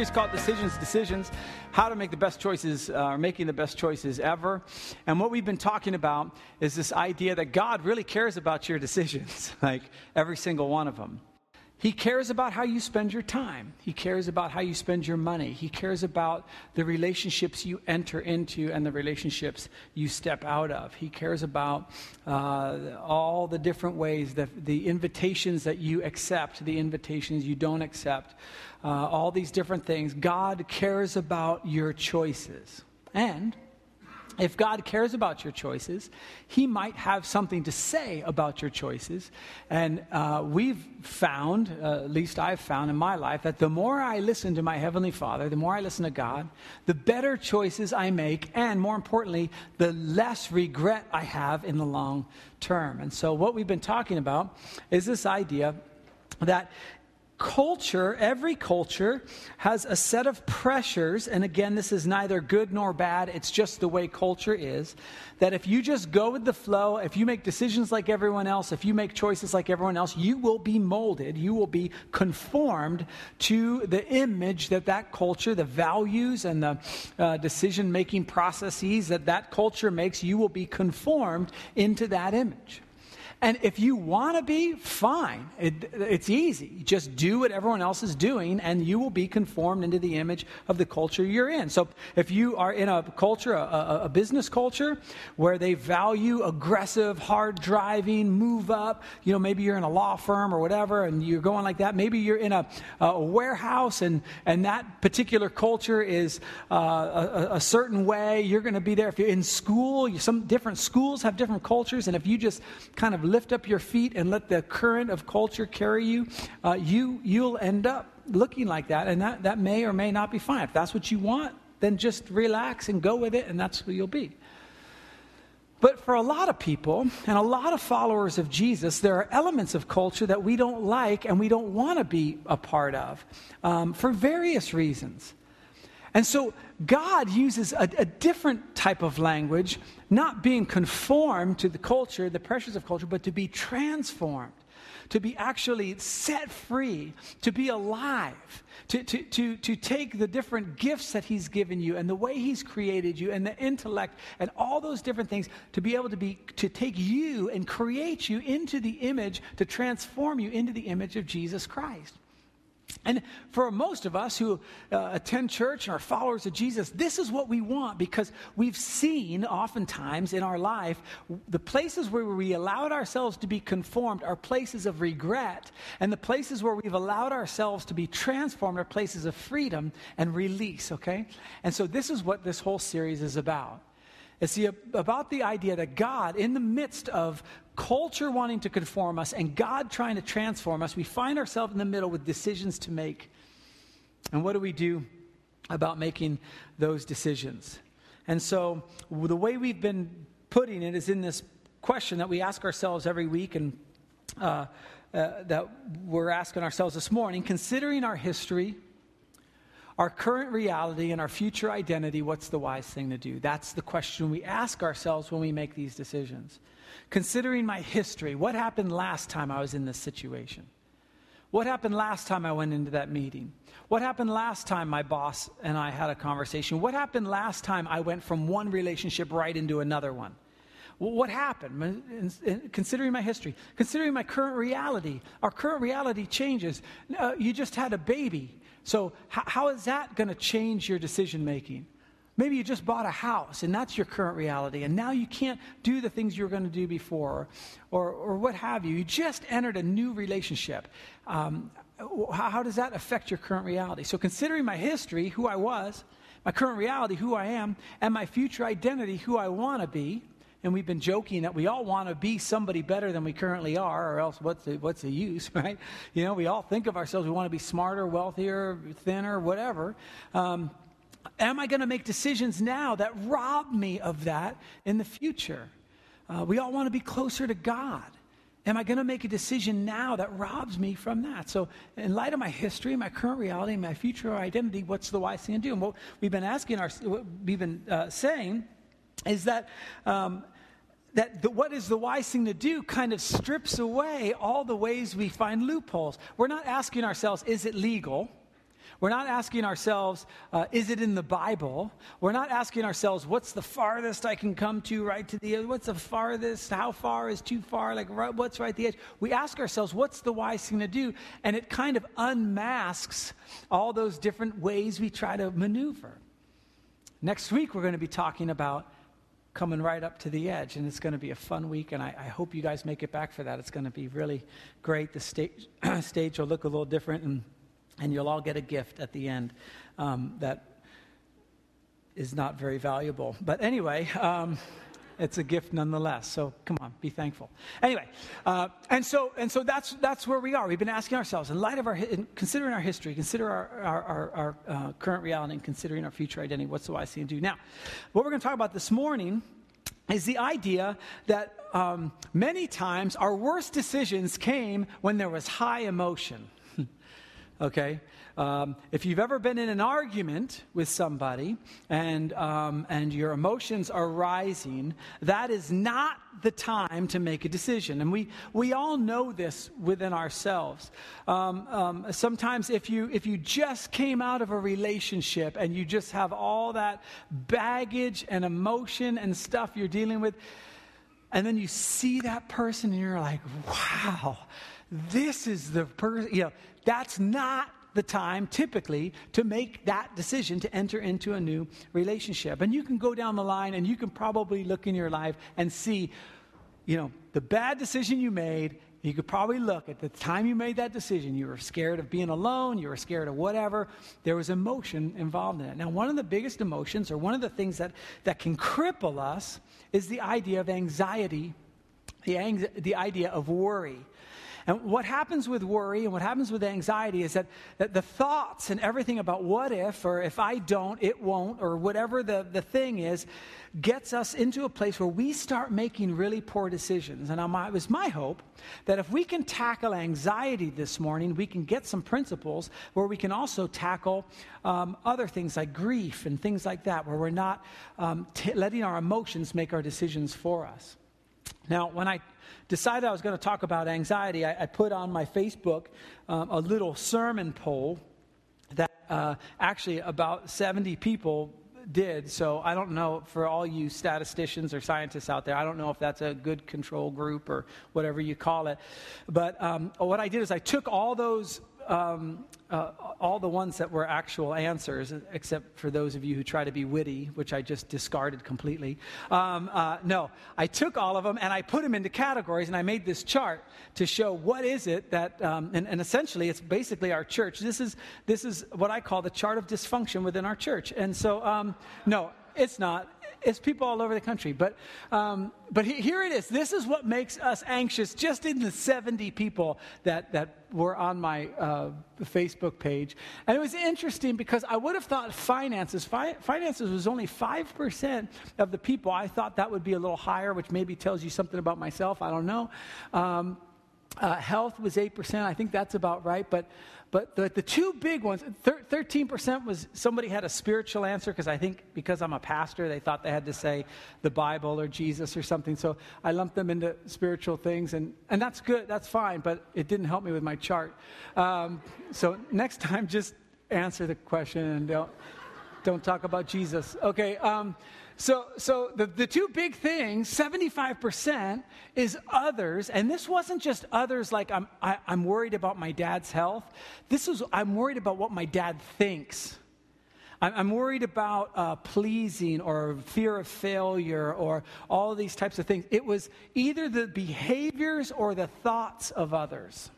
Series called Decisions, Decisions, how to make the best choices, uh, making the best choices ever. And what we've been talking about is this idea that God really cares about your decisions, like every single one of them. He cares about how you spend your time. He cares about how you spend your money. He cares about the relationships you enter into and the relationships you step out of. He cares about uh, all the different ways, that the invitations that you accept, the invitations you don't accept, uh, all these different things. God cares about your choices. And if God cares about your choices, He might have something to say about your choices. And uh, we've found, uh, at least I've found in my life, that the more I listen to my Heavenly Father, the more I listen to God, the better choices I make, and more importantly, the less regret I have in the long term. And so, what we've been talking about is this idea that culture, every culture, has a set of pressures. And again, this is neither good nor bad, it's just the way culture is. That if you just go with the flow, if you make decisions like everyone else, if you make choices like everyone else, you will be molded, you will be conformed to the image that that culture, the values and the uh, decision making processes that that culture makes, you will be conformed into that image. And if you want to be, fine. It, it's easy. Just do what everyone else is doing, and you will be conformed into the image of the culture you're in. So if you are in a culture, a, a business culture, where they value aggressive, hard driving, move up, you know, maybe you're in a law firm or whatever, and you're going like that. Maybe you're in a, a warehouse, and, and that particular culture is uh, a, a, certain way. You're going to be there. If you're in school, some different schools have different cultures, and if you just kind of lift up your feet and let the current of culture carry you, uh, you you'll end up looking like that, and that, that may or may not be fine. If that's what you want, then just relax and go with it, and that's who you'll be. But for a lot of people and a lot of followers of Jesus, there are elements of culture that we don't like and we don't want to be a part of um, for various reasons. And so God uses a, a, different type of language, not being conformed to the culture, the pressures of culture, but to be transformed, to be actually set free, to be alive, to, to, to, to take the different gifts that He's given you and the way He's created you and the intellect and all those different things, to be able to, be, to take you and create you into the image, to transform you into the image of Jesus Christ. And for most of us who uh, attend church and are followers of Jesus, this is what we want because we've seen oftentimes in our life the places where we allowed ourselves to be conformed are places of regret, and the places where we've allowed ourselves to be transformed are places of freedom and release, okay? And so this is what this whole series is about. It's the, about the idea that God, in the midst of culture wanting to conform us and God trying to transform us, we find ourselves in the middle with decisions to make. And what do we do about making those decisions? And so the way we've been putting it is in this question that we ask ourselves every week and uh, uh, that we're asking ourselves this morning, considering our history our current reality and our future identity, what's the wise thing to do? That's the question we ask ourselves when we make these decisions. Considering my history, what happened last time I was in this situation? What happened last time I went into that meeting? What happened last time my boss and I had a conversation? What happened last time I went from one relationship right into another one? what happened? Considering my history, considering my current reality, our current reality changes. Uh, you just had a baby. So, how, how is that going to change your decision making? Maybe you just bought a house and that's your current reality, and now you can't do the things you were going to do before, or, or what have you. You just entered a new relationship. Um, how, how does that affect your current reality? So, considering my history, who I was, my current reality, who I am, and my future identity, who I want to be, and we've been joking that we all want to be somebody better than we currently are, or else what's the, what's the use, right? You know, we all think of ourselves, we want to be smarter, wealthier, thinner, whatever. Um, am I going to make decisions now that rob me of that in the future? Uh, we all want to be closer to God. Am I going to make a decision now that robs me from that? So, in light of my history, my current reality, my future identity, what's the wise thing to do? And what we've been asking, our, what we've been uh, saying is that um, that the, what is the wise thing to do kind of strips away all the ways we find loopholes. We're not asking ourselves, is it legal? We're not asking ourselves, uh, is it in the Bible? We're not asking ourselves, what's the farthest I can come to right to the edge? What's the farthest? How far is too far? Like, right, what's right at the edge? We ask ourselves, what's the wise thing to do? And it kind of unmasks all those different ways we try to maneuver. Next week, we're going to be talking about coming right up to the edge, and it's going to be a fun week, and I, I hope you guys make it back for that. It's going to be really great. The stage, stage will look a little different, and and you'll all get a gift at the end um, that is not very valuable. But anyway, um, it's a gift nonetheless. So come on, be thankful. Anyway, uh, and so and so that's that's where we are. We've been asking ourselves, in light of our, in considering our history, consider our our, our, our uh, current reality, and considering our future identity. What's the wise thing to do? Now, what we're going to talk about this morning is the idea that um, many times our worst decisions came when there was high emotion okay? Um, if you've ever been in an argument with somebody and, um, and your emotions are rising, that is not the time to make a decision. And we, we all know this within ourselves. Um, um sometimes, if you, if you just came out of a relationship and you just have all that baggage and emotion and stuff you're dealing with, and then you see that person and you're like, wow, this is the person, you know, that's not the time typically to make that decision to enter into a new relationship. And you can go down the line and you can probably look in your life and see, you know, the bad decision you made. You could probably look at the time you made that decision. You were scared of being alone. You were scared of whatever. There was emotion involved in it. Now, one of the biggest emotions, or one of the things that, that can cripple us, is the idea of anxiety, the, ang- the idea of worry. And what happens with worry and what happens with anxiety is that, that the thoughts and everything about what if, or if I don't, it won't, or whatever the, the thing is, gets us into a place where we start making really poor decisions. And it was my hope that if we can tackle anxiety this morning, we can get some principles where we can also tackle um, other things like grief and things like that, where we're not um, t- letting our emotions make our decisions for us. Now, when I decided I was going to talk about anxiety, I, I put on my Facebook um, a little sermon poll that uh, actually about 70 people did. So I don't know for all you statisticians or scientists out there, I don't know if that's a good control group or whatever you call it. But um, what I did is I took all those um, uh, all the ones that were actual answers, except for those of you who try to be witty, which I just discarded completely. Um, uh, no, I took all of them and I put them into categories, and I made this chart to show what is it that, um, and, and, essentially, it's basically our church. This is this is what I call the chart of dysfunction within our church. And so, um, no, it's not it's people all over the country. But, um, but here it is. This is what makes us anxious just in the 70 people that, that were on my uh, Facebook page. And it was interesting because I would have thought finances, fi- finances was only 5% of the people. I thought that would be a little higher, which maybe tells you something about myself. I don't know. Um, uh, health was 8%. I think that's about right. But but the, the two big ones, thir- 13% was somebody had a spiritual answer because I think because I'm a pastor, they thought they had to say the Bible or Jesus or something. So I lumped them into spiritual things, and, and that's good, that's fine, but it didn't help me with my chart. Um, so next time, just answer the question and don't, don't talk about Jesus. Okay. Um, so, so the, the two big things 75% is others. And this wasn't just others like I'm, I, am i am worried about my dad's health. This is, I'm worried about what my dad thinks. I'm, worried about uh, pleasing or fear of failure or all these types of things. It was either the behaviors or the thoughts of others.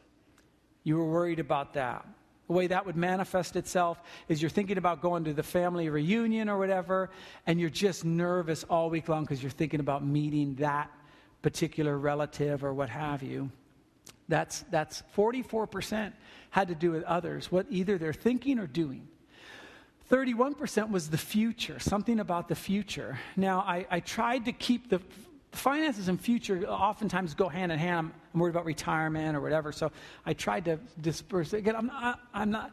You were worried about that. The way that would manifest itself is you're thinking about going to the family reunion or whatever, and you're just nervous all week long because you're thinking about meeting that particular relative or what have you. That's, that's 44% had to do with others, what either they're thinking or doing. 31% was the future, something about the future. Now, I, I tried to keep the finances and future oftentimes go hand in hand. I'm, I'm, worried about retirement or whatever. So I tried to disperse it. Again, I'm not, I'm not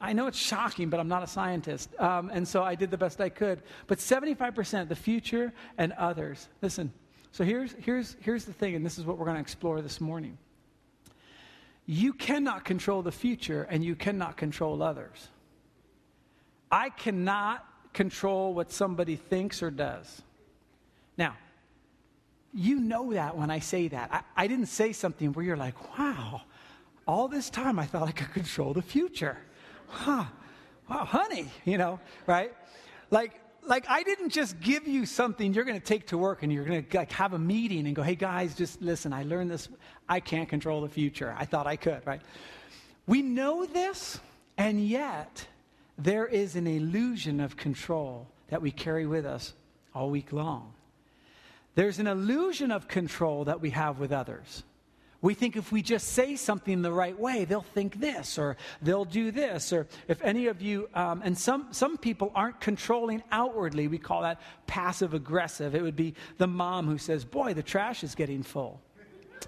I know it's shocking, but I'm not a scientist. Um, and so I did the best I could. But 75%, the future and others. Listen, so here's, here's, here's the thing, and this is what we're going to explore this morning. You cannot control the future, and you cannot control others. I cannot control what somebody thinks or does. Now, you know that when I say that. I, I, didn't say something where you're like, wow, all this time I thought I could control the future. Huh. Wow, honey, you know, right? Like, like I didn't just give you something you're going to take to work and you're going to like have a meeting and go, hey guys, just listen, I learned this. I can't control the future. I thought I could, right? We know this, and yet there is an illusion of control that we carry with us all week long. There's an illusion of control that we have with others. We think if we just say something the right way, they'll think this or they'll do this. Or if any of you, um, and some, some people aren't controlling outwardly, we call that passive aggressive. It would be the mom who says, Boy, the trash is getting full.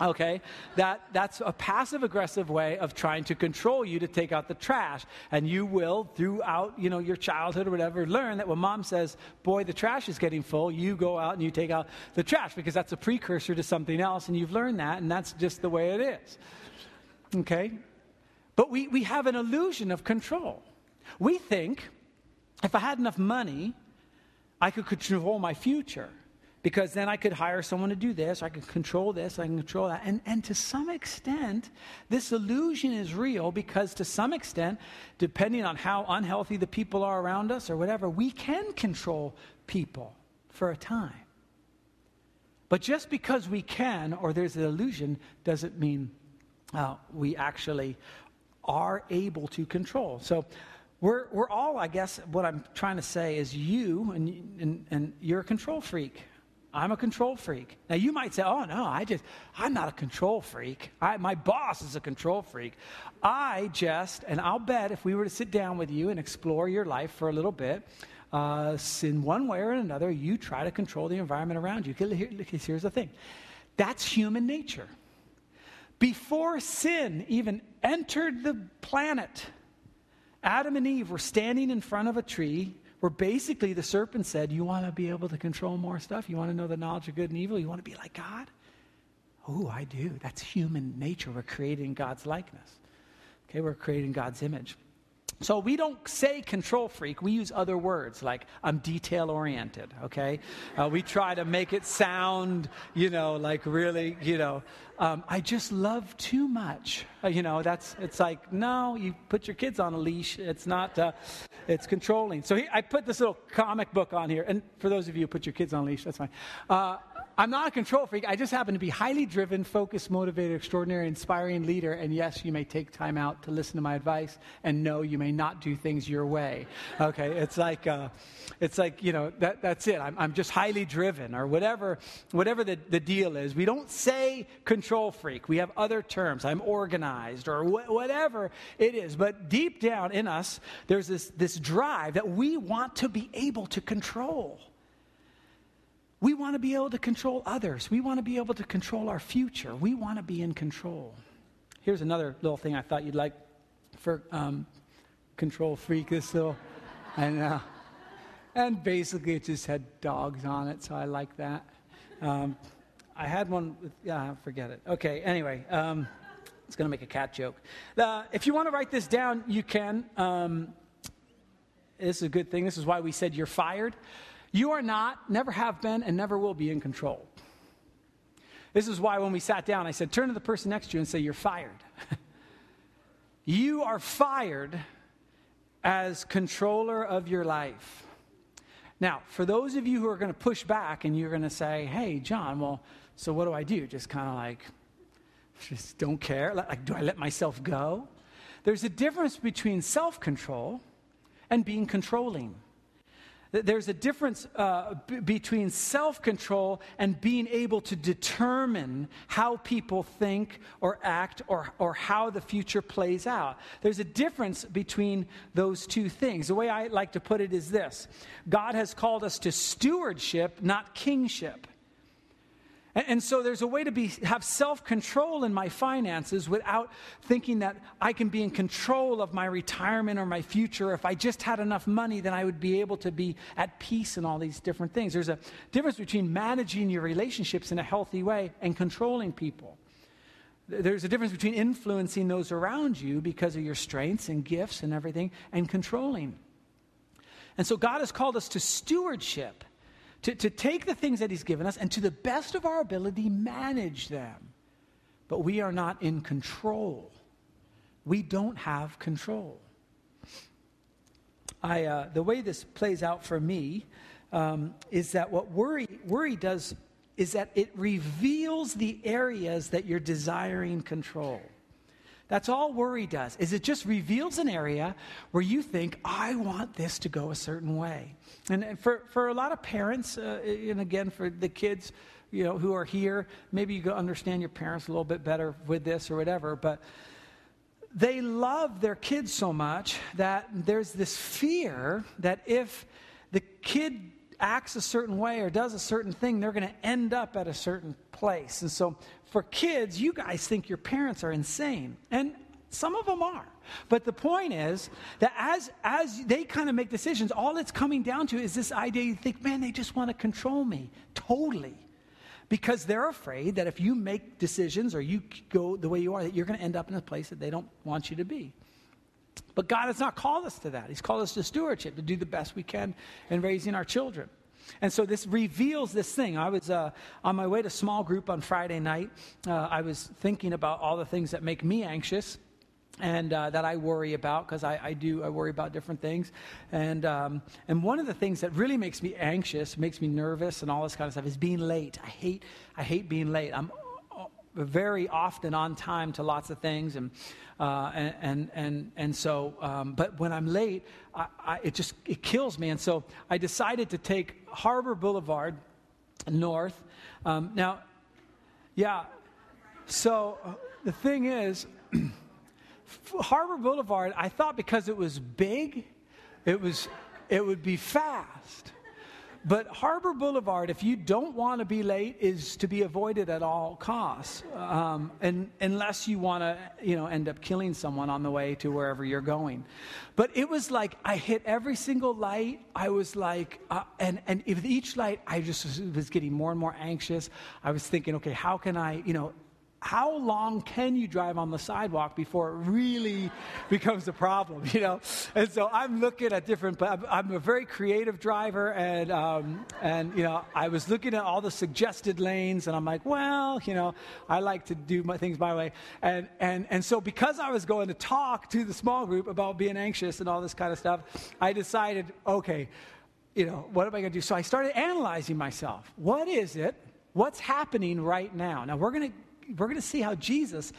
Okay? That, that's a passive aggressive way of trying to control you to take out the trash. And you will, throughout you know, your childhood or whatever, learn that when mom says, Boy, the trash is getting full, you go out and you take out the trash because that's a precursor to something else. And you've learned that, and that's just the way it is. Okay? But we, we have an illusion of control. We think if I had enough money, I could control my future because then I could hire someone to do this, I could control this, I can control that. And, and to some extent, this illusion is real because to some extent, depending on how unhealthy the people are around us or whatever, we can control people for a time. But just because we can or there's an illusion doesn't mean uh, we actually are able to control. So we're, we're all, I guess, what I'm trying to say is you, and, and, and you're a control freak. I'm a control freak. Now you might say, "Oh no, I just I'm not a control freak. I, my boss is a control freak." I just, and I'll bet if we were to sit down with you and explore your life for a little bit, uh, in one way or another, you try to control the environment around you. Here's the thing: that's human nature. Before sin even entered the planet, Adam and Eve were standing in front of a tree where basically the serpent said, You want to be able to control more stuff? You want to know the knowledge of good and evil? You want to be like God? Oh, I do. That's human nature. We're creating God's likeness. Okay, we're creating God's image. So we don't say control freak. We use other words like I'm detail oriented, okay? Uh, we try to make it sound, you know, like really, you know, um, I just love too much. Uh, you know, that's, it's like, no, you put your kids on a leash. It's not, uh, it's controlling. So he, I put this little comic book on here. And for those of you who put your kids on a leash, that's fine. I'm not a control freak. I just happen to be highly driven, focused, motivated, extraordinary, inspiring leader. And yes, you may take time out to listen to my advice. And no, you may not do things your way. Okay, it's like, uh, it's like you know that, that's it. I'm, I'm just highly driven, or whatever, whatever the, the deal is. We don't say control freak. We have other terms. I'm organized, or wh- whatever it is. But deep down in us, there's this this drive that we want to be able to control. We want to be able to control others. We want to be able to control our future. We want to be in control. Here's another little thing I thought you'd like for um, control freak. This little, I know. And basically, it just had dogs on it, so I like that. Um, I had one with, yeah, forget it. Okay, anyway, um, it's going to make a cat joke. Uh, if you want to write this down, you can. Um, this is a good thing. This is why we said you're fired. You are not, never have been, and never will be in control. This is why when we sat down, I said, turn to the person next to you and say, You're fired. you are fired as controller of your life. Now, for those of you who are going to push back and you're going to say, Hey, John, well, so what do I do? Just kind of like, just don't care? Like, do I let myself go? There's a difference between self control and being controlling. There's a difference uh, b- between self control and being able to determine how people think or act or, or how the future plays out. There's a difference between those two things. The way I like to put it is this God has called us to stewardship, not kingship. And, so there's a way to be, have self control in my finances without thinking that I can be in control of my retirement or my future. If I just had enough money, then I would be able to be at peace in all these different things. There's a difference between managing your relationships in a healthy way and controlling people. There's a difference between influencing those around you because of your strengths and gifts and everything and controlling. And so God has called us to stewardship, to, to take the things that He's given us and to the best of our ability manage them. But we are not in control. We don't have control. I, uh, the way this plays out for me um, is that what worry, worry does is that it reveals the areas that you're desiring control. That's all worry does. Is it just reveals an area where you think, I want this to go a certain way. And for, for a lot of parents, uh, and again for the kids, you know, who are here, maybe you go understand your parents a little bit better with this or whatever, but they love their kids so much that there's this fear that if the kid acts a certain way or does a certain thing, they're going to end up at a certain place. And so for kids, you guys think your parents are insane. And some of them are. But the point is that as, as they kind of make decisions, all it's coming down to is this idea you think, man, they just want to control me totally. Because they're afraid that if you make decisions or you go the way you are, that you're going to end up in a place that they don't want you to be. But God has not called us to that. He's called us to stewardship, to do the best we can in raising our children. And so this reveals this thing. I was uh, on my way to small group on Friday night. Uh, I was thinking about all the things that make me anxious and uh, that I worry about because I, I, do I worry about different things, and um, and one of the things that really makes me anxious, makes me nervous, and all this kind of stuff is being late. I hate I hate being late. I'm very often on time to lots of things, and uh, and, and and and so. Um, but when I'm late, I, I, it just it kills me. And so I decided to take Harbor Boulevard north. Um, now, yeah. So uh, the thing is, Harbor Boulevard. I thought because it was big, it was it would be fast. But Harbor Boulevard, if you don't want to be late, is to be avoided at all costs, um, and, unless you want to, you know, end up killing someone on the way to wherever you're going. But it was like I hit every single light. I was like, uh, and and with each light, I just was, was getting more and more anxious. I was thinking, okay, how can I, you know, how long can you drive on the sidewalk before it really becomes a problem you know? And so i'm looking at different but i'm, a very creative driver and um, and you know i was looking at all the suggested lanes and i'm like well you know i like to do my things my way. And and and so because i was going to talk to the small group about being anxious and all this kind of stuff i decided okay you know what am i going to do? So i started analyzing myself. What is it? What's happening right now? Now we're going to we're going to see how Jesus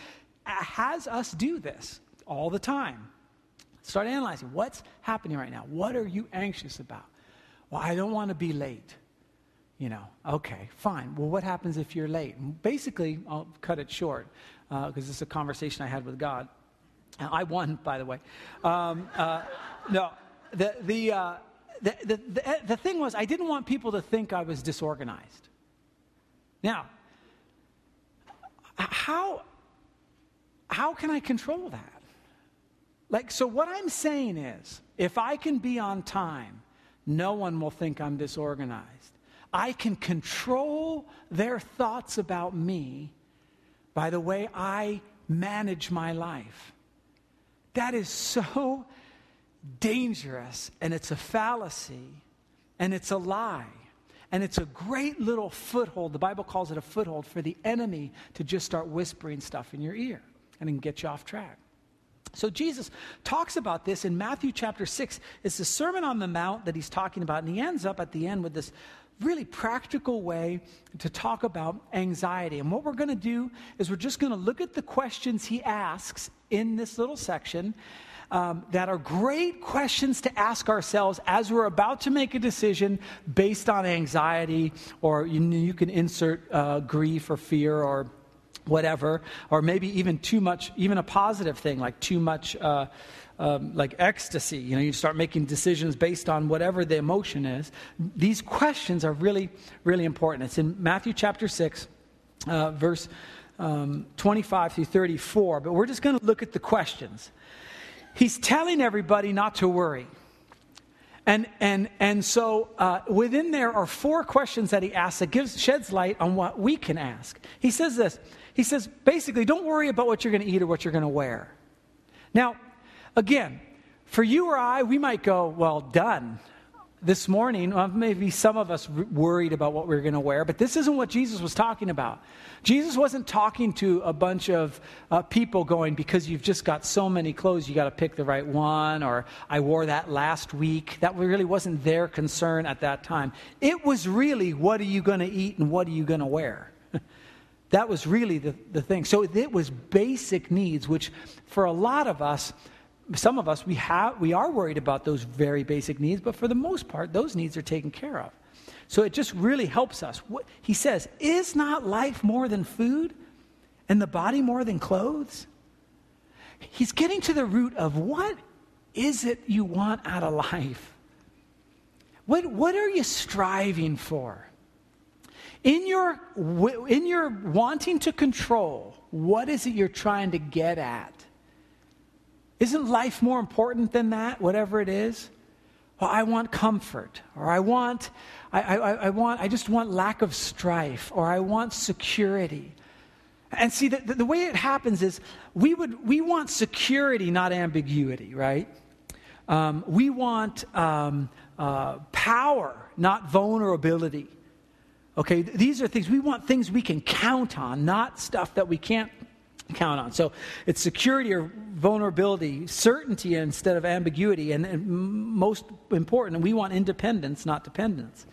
has us do this all the time. Start analyzing what's happening right now. What are you anxious about? Well, I don't want to be late. You know, okay, fine. Well, what happens if you're late? Basically, I'll cut it short because uh, this is a conversation I had with God. I won, by the way. Um, uh, no, the, the, uh, the, the, the, the thing was, I didn't want people to think I was disorganized. Now, how, how can I control that? Like, so what I'm saying is, if I can be on time, no one will think I'm disorganized. I can control their thoughts about me by the way I manage my life. That is so dangerous, and it's a fallacy, and it's a lie. And it's a great little foothold. The Bible calls it a foothold for the enemy to just start whispering stuff in your ear and then get you off track. So Jesus talks about this in Matthew chapter 6. It's the Sermon on the Mount that he's talking about, and he ends up at the end with this really practical way to talk about anxiety. And what we're going to do is we're just going to look at the questions he asks in this little section um, that are great questions to ask ourselves as we're about to make a decision based on anxiety, or you, you can insert uh, grief or fear or whatever, or maybe even too much, even a positive thing like too much. Uh, um, like ecstasy, you know, you start making decisions based on whatever the emotion is. These questions are really, really important. It's in Matthew chapter 6, uh, verse um, 25 through 34, but we're just going to look at the questions. He's telling everybody not to worry. And, and, and so uh, within there are four questions that he asks that gives, sheds light on what we can ask. He says this He says, basically, don't worry about what you're going to eat or what you're going to wear. Now, again, for you or I, we might go, well, done. This morning, well, maybe some of us worried about what we are going to wear, but this isn't what Jesus was talking about. Jesus wasn't talking to a bunch of uh, people going, because you've just got so many clothes, you got to pick the right one, or I wore that last week. That really wasn't their concern at that time. It was really, what are you going to eat and what are you going to wear? that was really the, the thing. So it was basic needs, which for a lot of us, some of us, we, have, we are worried about those very basic needs, but for the most part, those needs are taken care of. So it just really helps us. What, he says, Is not life more than food and the body more than clothes? He's getting to the root of what is it you want out of life? What, what are you striving for? In your, in your wanting to control, what is it you're trying to get at? Isn't life more important than that, whatever it is? Well, I want comfort, or I want, I, I, I want, I just want lack of strife, or I want security. And see, the, the way it happens is we, would, we want security, not ambiguity, right? Um, we want um, uh, power, not vulnerability. Okay, these are things, we want things we can count on, not stuff that we can't count on. So it's security or vulnerability, certainty instead of ambiguity, and, and most important, we want independence, not dependence.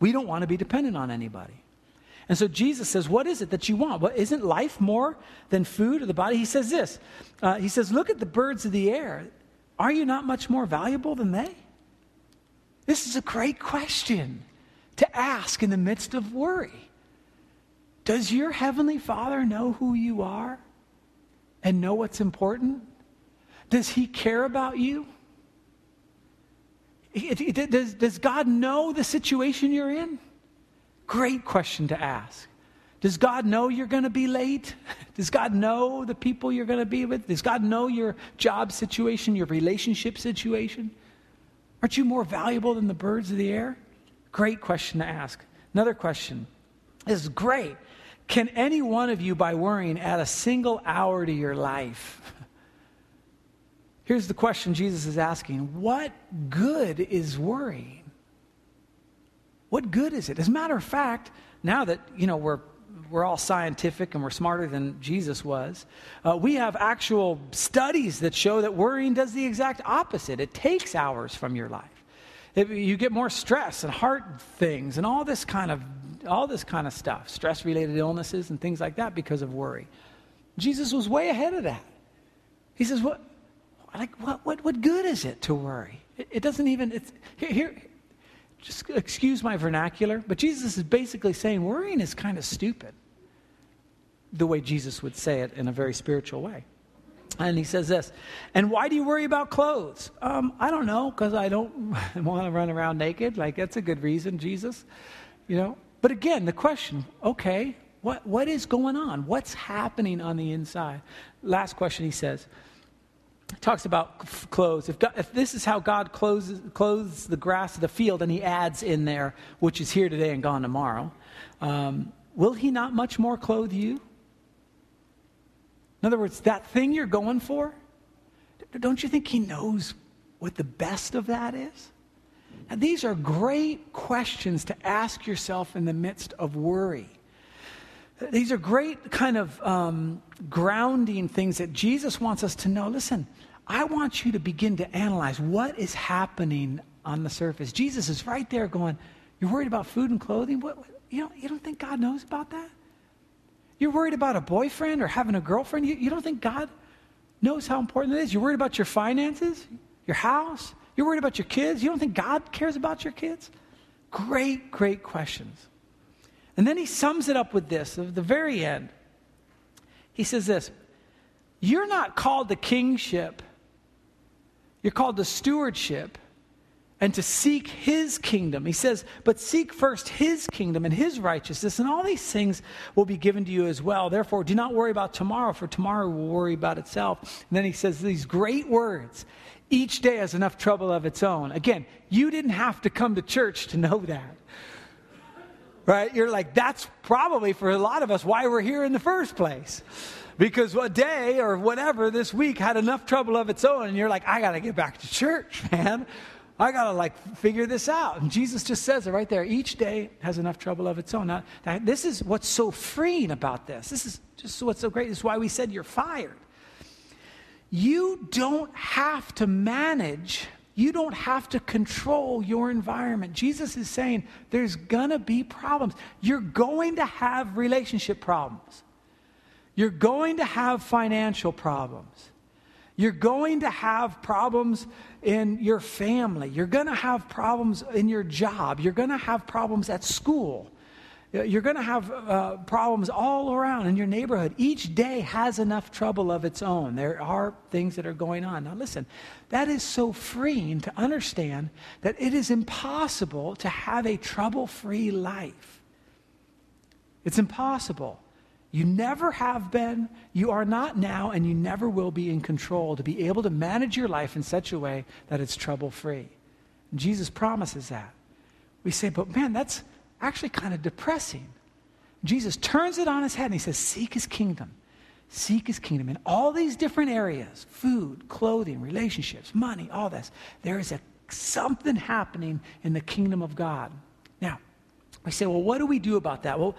We don't want to be dependent on anybody. And so Jesus says, What is it that you want? What, isn't life more than food or the body? He says this uh, He says, Look at the birds of the air. Are you not much more valuable than they? This is a great question to ask in the midst of worry. Does your Heavenly Father know who you are? And know what's important? Does He care about you? Does, does God know the situation you're in? Great question to ask. Does God know you're going to be late? Does God know the people you're going to be with? Does God know your job situation, your relationship situation? Aren't you more valuable than the birds of the air? Great question to ask. Another question. This is great. Can any one of you, by worrying, add a single hour to your life? Here's the question Jesus is asking What good is worrying? What good is it? As a matter of fact, now that, you know, we're we're all scientific and we're smarter than Jesus was. Uh, we have actual studies that show that worrying does the exact opposite. It takes hours from your life. It, you get more stress and heart things and all this kind of all this kind of stuff, stress related illnesses and things like that because of worry. Jesus was way ahead of that. He says, What, like, what, what, what good is it to worry? It, it doesn't even, it's, here, just excuse my vernacular, but Jesus is basically saying worrying is kind of stupid, the way Jesus would say it in a very spiritual way. And he says this, and why do you worry about clothes? Um, I don't know, because I don't want to run around naked. Like, that's a good reason, Jesus. You know, but again, the question okay, what, what is going on? What's happening on the inside? Last question he says. Talks about clothes. If, God, if this is how God clothes, clothes the grass of the field, and he adds in there, which is here today and gone tomorrow, um, will he not much more clothe you? In other words, that thing you're going for, don't you think he knows what the best of that is? These are great questions to ask yourself in the midst of worry. These are great kind of um, grounding things that Jesus wants us to know. Listen, I want you to begin to analyze what is happening on the surface. Jesus is right there going, You're worried about food and clothing? What, you, don't, you don't think God knows about that? You're worried about a boyfriend or having a girlfriend? You, you don't think God knows how important it is? You're worried about your finances, your house, you're worried about your kids? You don't think God cares about your kids? Great, great questions. And then he sums it up with this at the very end. He says this You're not called to kingship, you're called to stewardship and to seek his kingdom. He says, But seek first his kingdom and his righteousness, and all these things will be given to you as well. Therefore, do not worry about tomorrow, for tomorrow will worry about itself. And then he says these great words each day has enough trouble of its own. Again, you didn't have to come to church to know that. Right? You're like, that's probably for a lot of us why we're here in the first place. Because a day or whatever this week had enough trouble of its own, and you're like, I got to get back to church, man. I got to like figure this out. And Jesus just says it right there. Each day has enough trouble of its own. Now, this is what's so freeing about this. This is just what's so great. This is why we said you're fired. You don't have to manage, you don't have to control your environment. Jesus is saying there's going to be problems. You're going to have relationship problems, you're going to have financial problems. You're going to have problems in your family. You're going to have problems in your job. You're going to have problems at school. You're going to have uh, problems all around in your neighborhood. Each day has enough trouble of its own. There are things that are going on. Now, listen, that is so freeing to understand that it is impossible to have a trouble free life. It's impossible. You never have been, you are not now, and you never will be in control to be able to manage your life in such a way that it's trouble free. Jesus promises that. We say, but man, that's actually kind of depressing. Jesus turns it on his head and he says, Seek his kingdom. Seek his kingdom in all these different areas food, clothing, relationships, money, all this. There is a, something happening in the kingdom of God. Now, we say, well, what do we do about that? Well,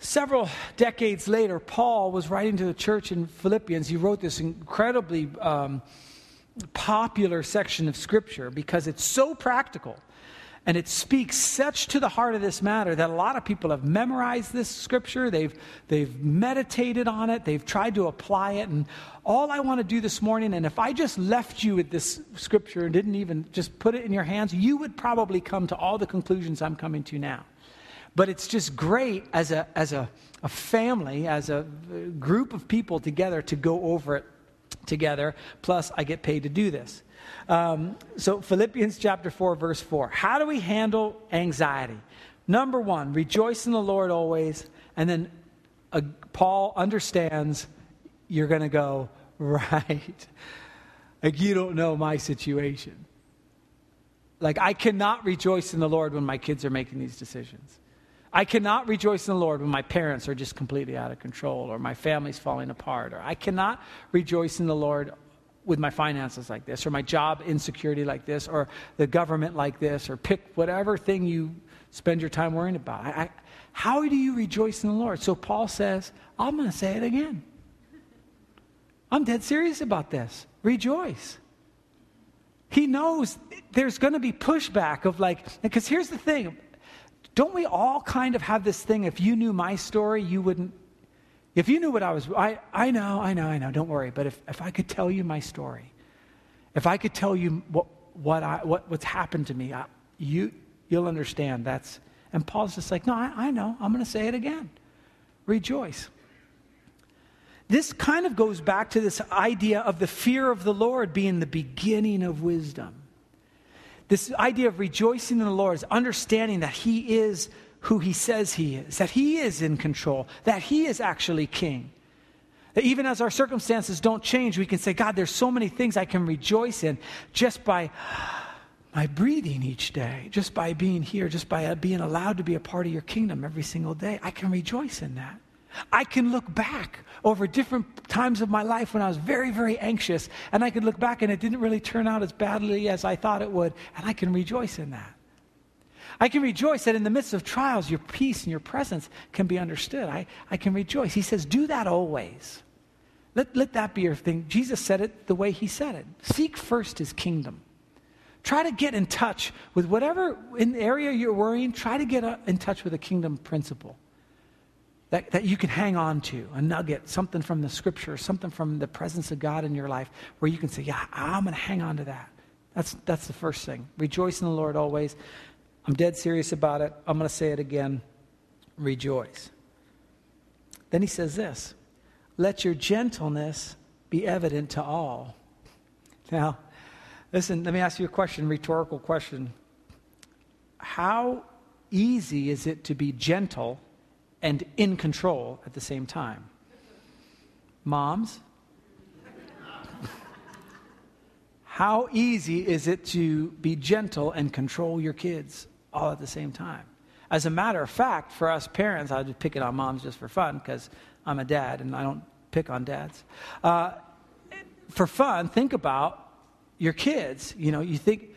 Several decades later, Paul was writing to the church in Philippians. He wrote this incredibly um, popular section of Scripture because it's so practical and it speaks such to the heart of this matter that a lot of people have memorized this Scripture. They've, they've meditated on it, they've tried to apply it. And all I want to do this morning, and if I just left you with this Scripture and didn't even just put it in your hands, you would probably come to all the conclusions I'm coming to now. But it's just great as a, as a, a family, as a group of people together to go over it together. Plus, I get paid to do this. Um, so, Philippians chapter 4, verse 4. How do we handle anxiety? Number one, rejoice in the Lord always. And then uh, Paul understands you're going to go, right. Like, you don't know my situation. Like, I cannot rejoice in the Lord when my kids are making these decisions. I cannot rejoice in the Lord when my parents are just completely out of control or my family's falling apart. Or I cannot rejoice in the Lord with my finances like this or my job insecurity like this or the government like this or pick whatever thing you spend your time worrying about. I, I, how do you rejoice in the Lord? So Paul says, I'm going to say it again. I'm dead serious about this. Rejoice. He knows there's going to be pushback of like, because here's the thing don't we all kind of have this thing? If you knew my story, you wouldn't. If you knew what I was, I, I know, I know, I know, don't worry. But if, if I could tell you my story, if I could tell you what, what, I, what what's happened to me, I, you, you'll understand. That's, and Paul's just like, no, I, I know. I'm going to say it again. Rejoice. This kind of goes back to this idea of the fear of the Lord being the beginning of wisdom. This idea of rejoicing in the Lord is understanding that He is who He says He is, that He is in control, that He is actually King. That even as our circumstances don't change, we can say, God, there's so many things I can rejoice in just by my breathing each day, just by being here, just by uh, being allowed to be a part of your kingdom every single day. I can rejoice in that. I can look back over different times of my life when I was very, very anxious, and I can look back and it didn't really turn out as badly as I thought it would, and I can rejoice in that. I can rejoice that in the midst of trials, your peace and your presence can be understood. I, I can rejoice. He says, Do that always. Let, let that be your thing. Jesus said it the way he said it. Seek first his kingdom. Try to get in touch with whatever in the area you're worrying, try to get uh, in touch with a kingdom principle that, that you can hang on to, a nugget, something from the scripture, something from the presence of God in your life where you can say, Yeah, I'm going to hang on to that. That's, that's the first thing. Rejoice in the Lord always. I'm dead serious about it. I'm going to say it again. Rejoice. Then he says this let your gentleness be evident to all. Now, listen, let me ask you a question, rhetorical question. How easy is it to be gentle and in control at the same time. Moms, how easy is it to be gentle and control your kids all at the same time? As a matter of fact, for us parents, I'll just pick it on moms just for fun because I'm a dad and I don't pick on dads. Uh, for fun, think about your kids. You know, you think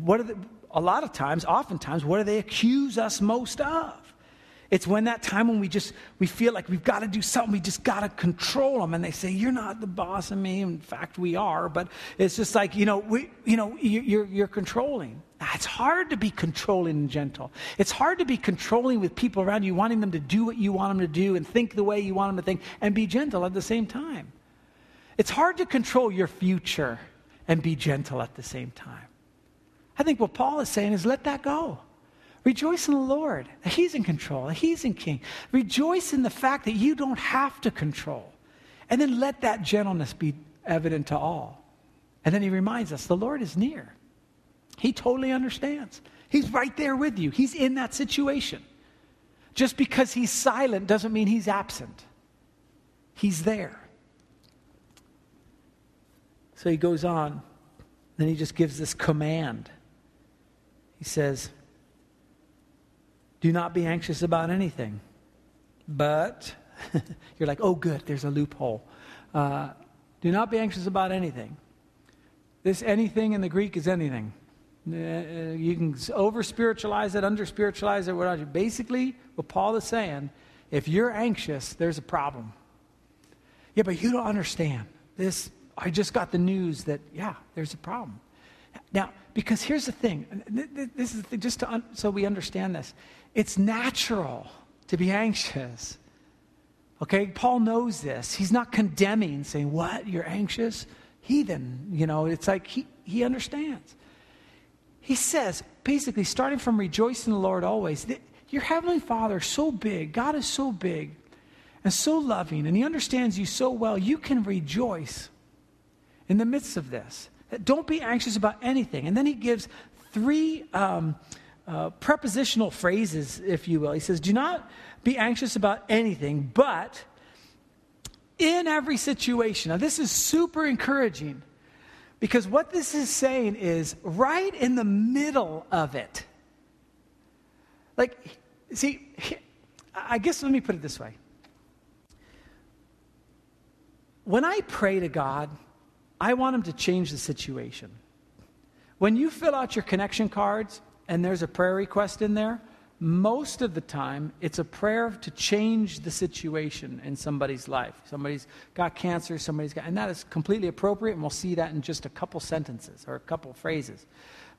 what are the, a lot of times, oftentimes, what do they accuse us most of? It's when that time when we just we feel like we've got to do something, we just got to control them, and they say, "You're not the boss of me." In fact, we are, but it's just like you know, we, you know, you're you're controlling. It's hard to be controlling and gentle. It's hard to be controlling with people around you, wanting them to do what you want them to do and think the way you want them to think, and be gentle at the same time. It's hard to control your future and be gentle at the same time. I think what Paul is saying is let that go. Rejoice in the Lord. He's in control. He's in king. Rejoice in the fact that you don't have to control. And then let that gentleness be evident to all. And then he reminds us the Lord is near. He totally understands. He's right there with you. He's in that situation. Just because he's silent doesn't mean he's absent. He's there. So he goes on. Then he just gives this command. He says, Do not be anxious about anything. But, you're like, oh, good, there's a loophole. Uh, do not be anxious about anything. This anything in the Greek is anything. Uh, you can over spiritualize it, under spiritualize it, whatever. Basically, what Paul is saying, if you're anxious, there's a problem. Yeah, but you don't understand. This, I just got the news that, yeah, there's a problem. Now, because here's the thing this is the thing, just to un- so we understand this. It's natural to be anxious. Okay, Paul knows this. He's not condemning, saying, What? You're anxious? Heathen. You know, it's like he, he understands. He says, basically, starting from rejoice in the Lord always, that your Heavenly Father is so big, God is so big and so loving, and He understands you so well, you can rejoice in the midst of this. Don't be anxious about anything. And then he gives three um, uh, prepositional phrases, if you will. He says, Do not be anxious about anything, but in every situation. Now, this is super encouraging because what this is saying is right in the middle of it. Like, see, I guess let me put it this way. When I pray to God, I want him to change the situation. When you fill out your connection cards and there's a prayer request in there, most of the time it's a prayer to change the situation in somebody's life. Somebody's got cancer, somebody's got, and that is completely appropriate, and we'll see that in just a couple sentences or a couple phrases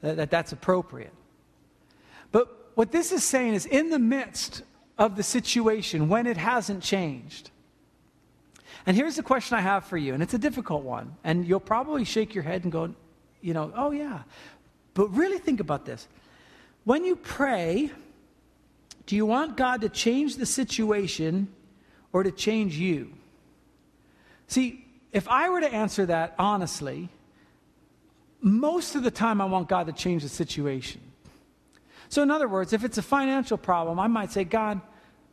that, that that's appropriate. But what this is saying is in the midst of the situation when it hasn't changed, and here's the question I have for you, and it's a difficult one. And you'll probably shake your head and go, you know, oh yeah. But really think about this. When you pray, do you want God to change the situation or to change you? See, if I were to answer that honestly, most of the time I want God to change the situation. So, in other words, if it's a financial problem, I might say, God,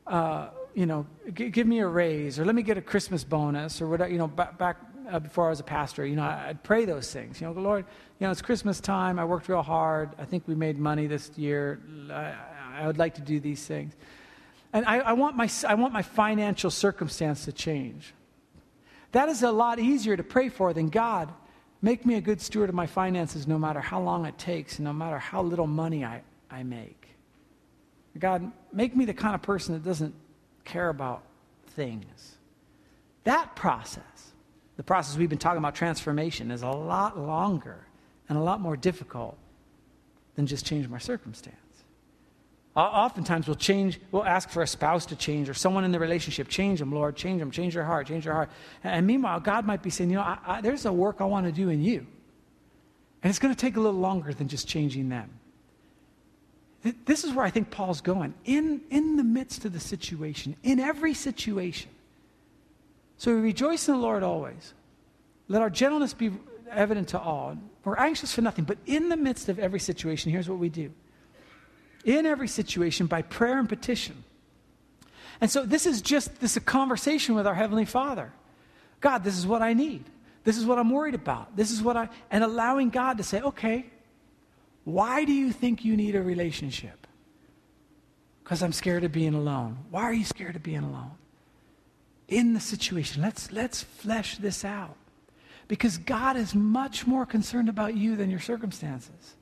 uh, you know, g- give me a raise or let me get a Christmas bonus or whatever, you know, back, back uh, before I was a pastor, you know, I'd pray those things. You know, Lord, you know, it's Christmas time. I worked real hard. I think we made money this year. I, I would like to do these things. And I, I, want my, I want my financial circumstance to change. That is a lot easier to pray for than God, make me a good steward of my finances no matter how long it takes, no matter how little money I, I make. God, make me the kind of person that doesn't care about things. That process, the process we've been talking about, transformation, is a lot longer and a lot more difficult than just change my circumstance. Oftentimes we'll change, we'll ask for a spouse to change or someone in the relationship, change them, Lord, change them, change your heart, change your heart. And meanwhile, God might be saying, you know, I, I, there's a work I want to do in you. And it's going to take a little longer than just changing them. This is where I think Paul's going. In, in the midst of the situation, in every situation. So we rejoice in the Lord always. Let our gentleness be evident to all. We're anxious for nothing, but in the midst of every situation, here's what we do. In every situation, by prayer and petition. And so this is just this a conversation with our Heavenly Father. God, this is what I need. This is what I'm worried about. This is what I, and allowing God to say, okay, why do you think you need a relationship? Because I'm scared of being alone. Why are you scared of being alone? In the situation, let's, let's flesh this out. Because God is much more concerned about you than your circumstances.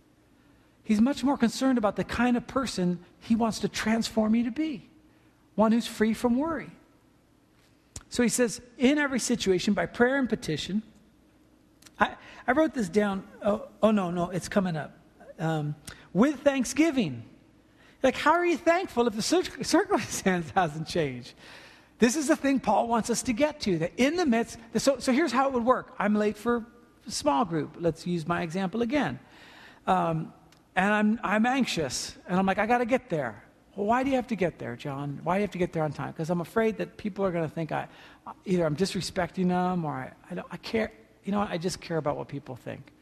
He's much more concerned about the kind of person he wants to transform you to be one who's free from worry. So he says, in every situation, by prayer and petition, I, I wrote this down. Oh, oh, no, no, it's coming up. Um, with thanksgiving. Like, how are you thankful if the circumstance hasn't changed? This is the thing Paul wants us to get to. That in the midst, so, so here's how it would work. I'm late for small group. Let's use my example again. Um, and I'm, I'm anxious, and I'm like, I got to get there. Well, why do you have to get there, John? Why do you have to get there on time? Because I'm afraid that people are going to think I, either I'm disrespecting them or I, I, don't, I care. You know, I just care about what people think.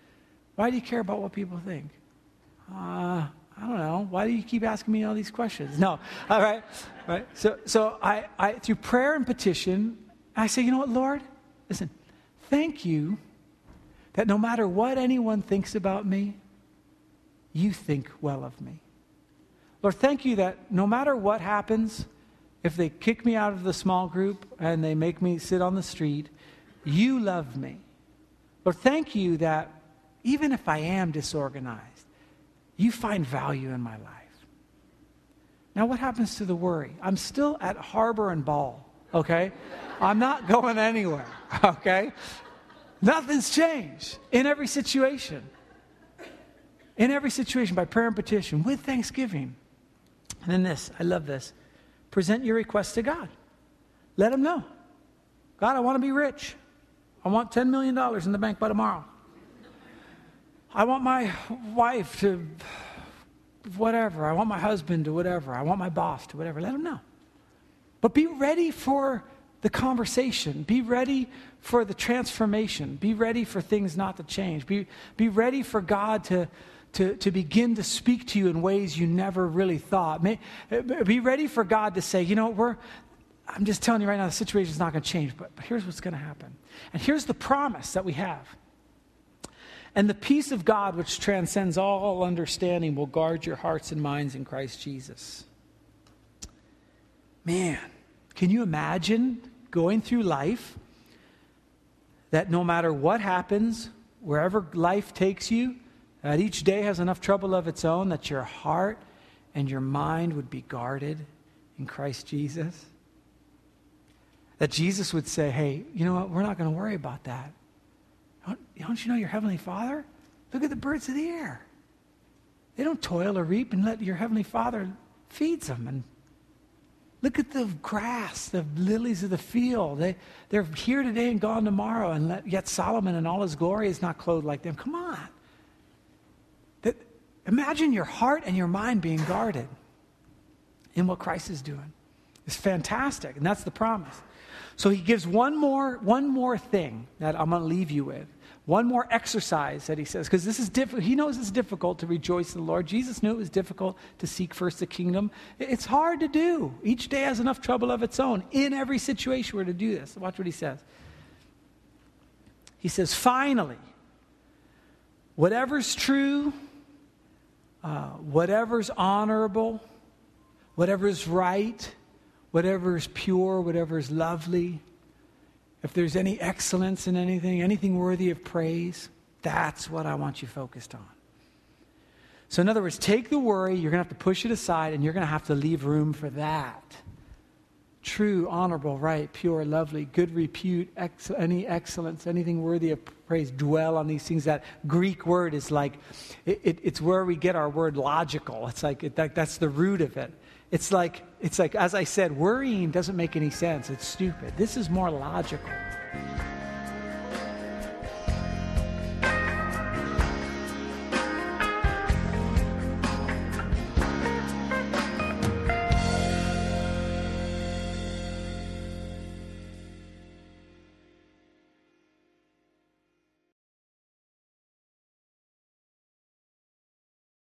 Why do you care about what people think? Uh, I don't know. Why do you keep asking me all these questions? No. All right. Right. So, so I, I, through prayer and petition, I say, you know what, Lord? Listen, thank you that no matter what anyone thinks about me, you think well of me. Lord, thank you that no matter what happens, if they kick me out of the small group and they make me sit on the street, you love me. Lord, thank you that even if I am disorganized, you find value in my life. Now, what happens to the worry? I'm still at Harbor and Ball, okay? I'm not going anywhere, okay? Nothing's changed in every situation. In every situation, by prayer and petition, with thanksgiving. And then this, I love this. Present your request to God. Let Him know. God, I want to be rich. I want $10 million in the bank by tomorrow. I want my wife to whatever. I want my husband to whatever. I want my boss to whatever. Let them know. But be ready for the conversation. Be ready for the transformation. Be ready for things not to change. Be, be ready for God to, to, to begin to speak to you in ways you never really thought. May, be ready for God to say, you know, we're, I'm just telling you right now, the situation is not going to change, but, but here's what's going to happen. And here's the promise that we have. And the peace of God, which transcends all understanding, will guard your hearts and minds in Christ Jesus. Man, can you imagine going through life that no matter what happens, wherever life takes you, that each day has enough trouble of its own that your heart and your mind would be guarded in Christ Jesus? That Jesus would say, hey, you know what? We're not going to worry about that. Don't, you know your Heavenly Father? Look at the birds of the air. They don't toil or reap and let your Heavenly Father feeds them. And look at the grass, the lilies of the field. They, they're here today and gone tomorrow, and let, yet Solomon in all his glory is not clothed like them. Come on. Imagine your heart and your mind being guarded in what Christ is doing. It's fantastic, and that's the promise. So he gives one more, one more thing that I'm going to leave you with. One more exercise that he says, because this is difficult. He knows it's difficult to rejoice in the Lord. Jesus knew it was difficult to seek first the kingdom. It's hard to do. Each day has enough trouble of its own. In every situation, we're to do this. Watch what he says. He says, finally, whatever's true, uh, whatever's honorable, whatever's right, whatever is pure, whatever is lovely, if there's any excellence in anything, anything worthy of praise, that's what I want you focused on. So, in other words, take the worry, you're going to have to push it aside, and you're going to have to leave room for that true, honorable, right, pure, lovely, good repute, ex- any excellence, anything worthy of praise, dwell on these things. That Greek word is like, it, it, it's where we get our word logical. It's like, it, that, that's the root of it. It's like, it's like, as I said, worrying doesn't make any sense. It's stupid. This is more logical.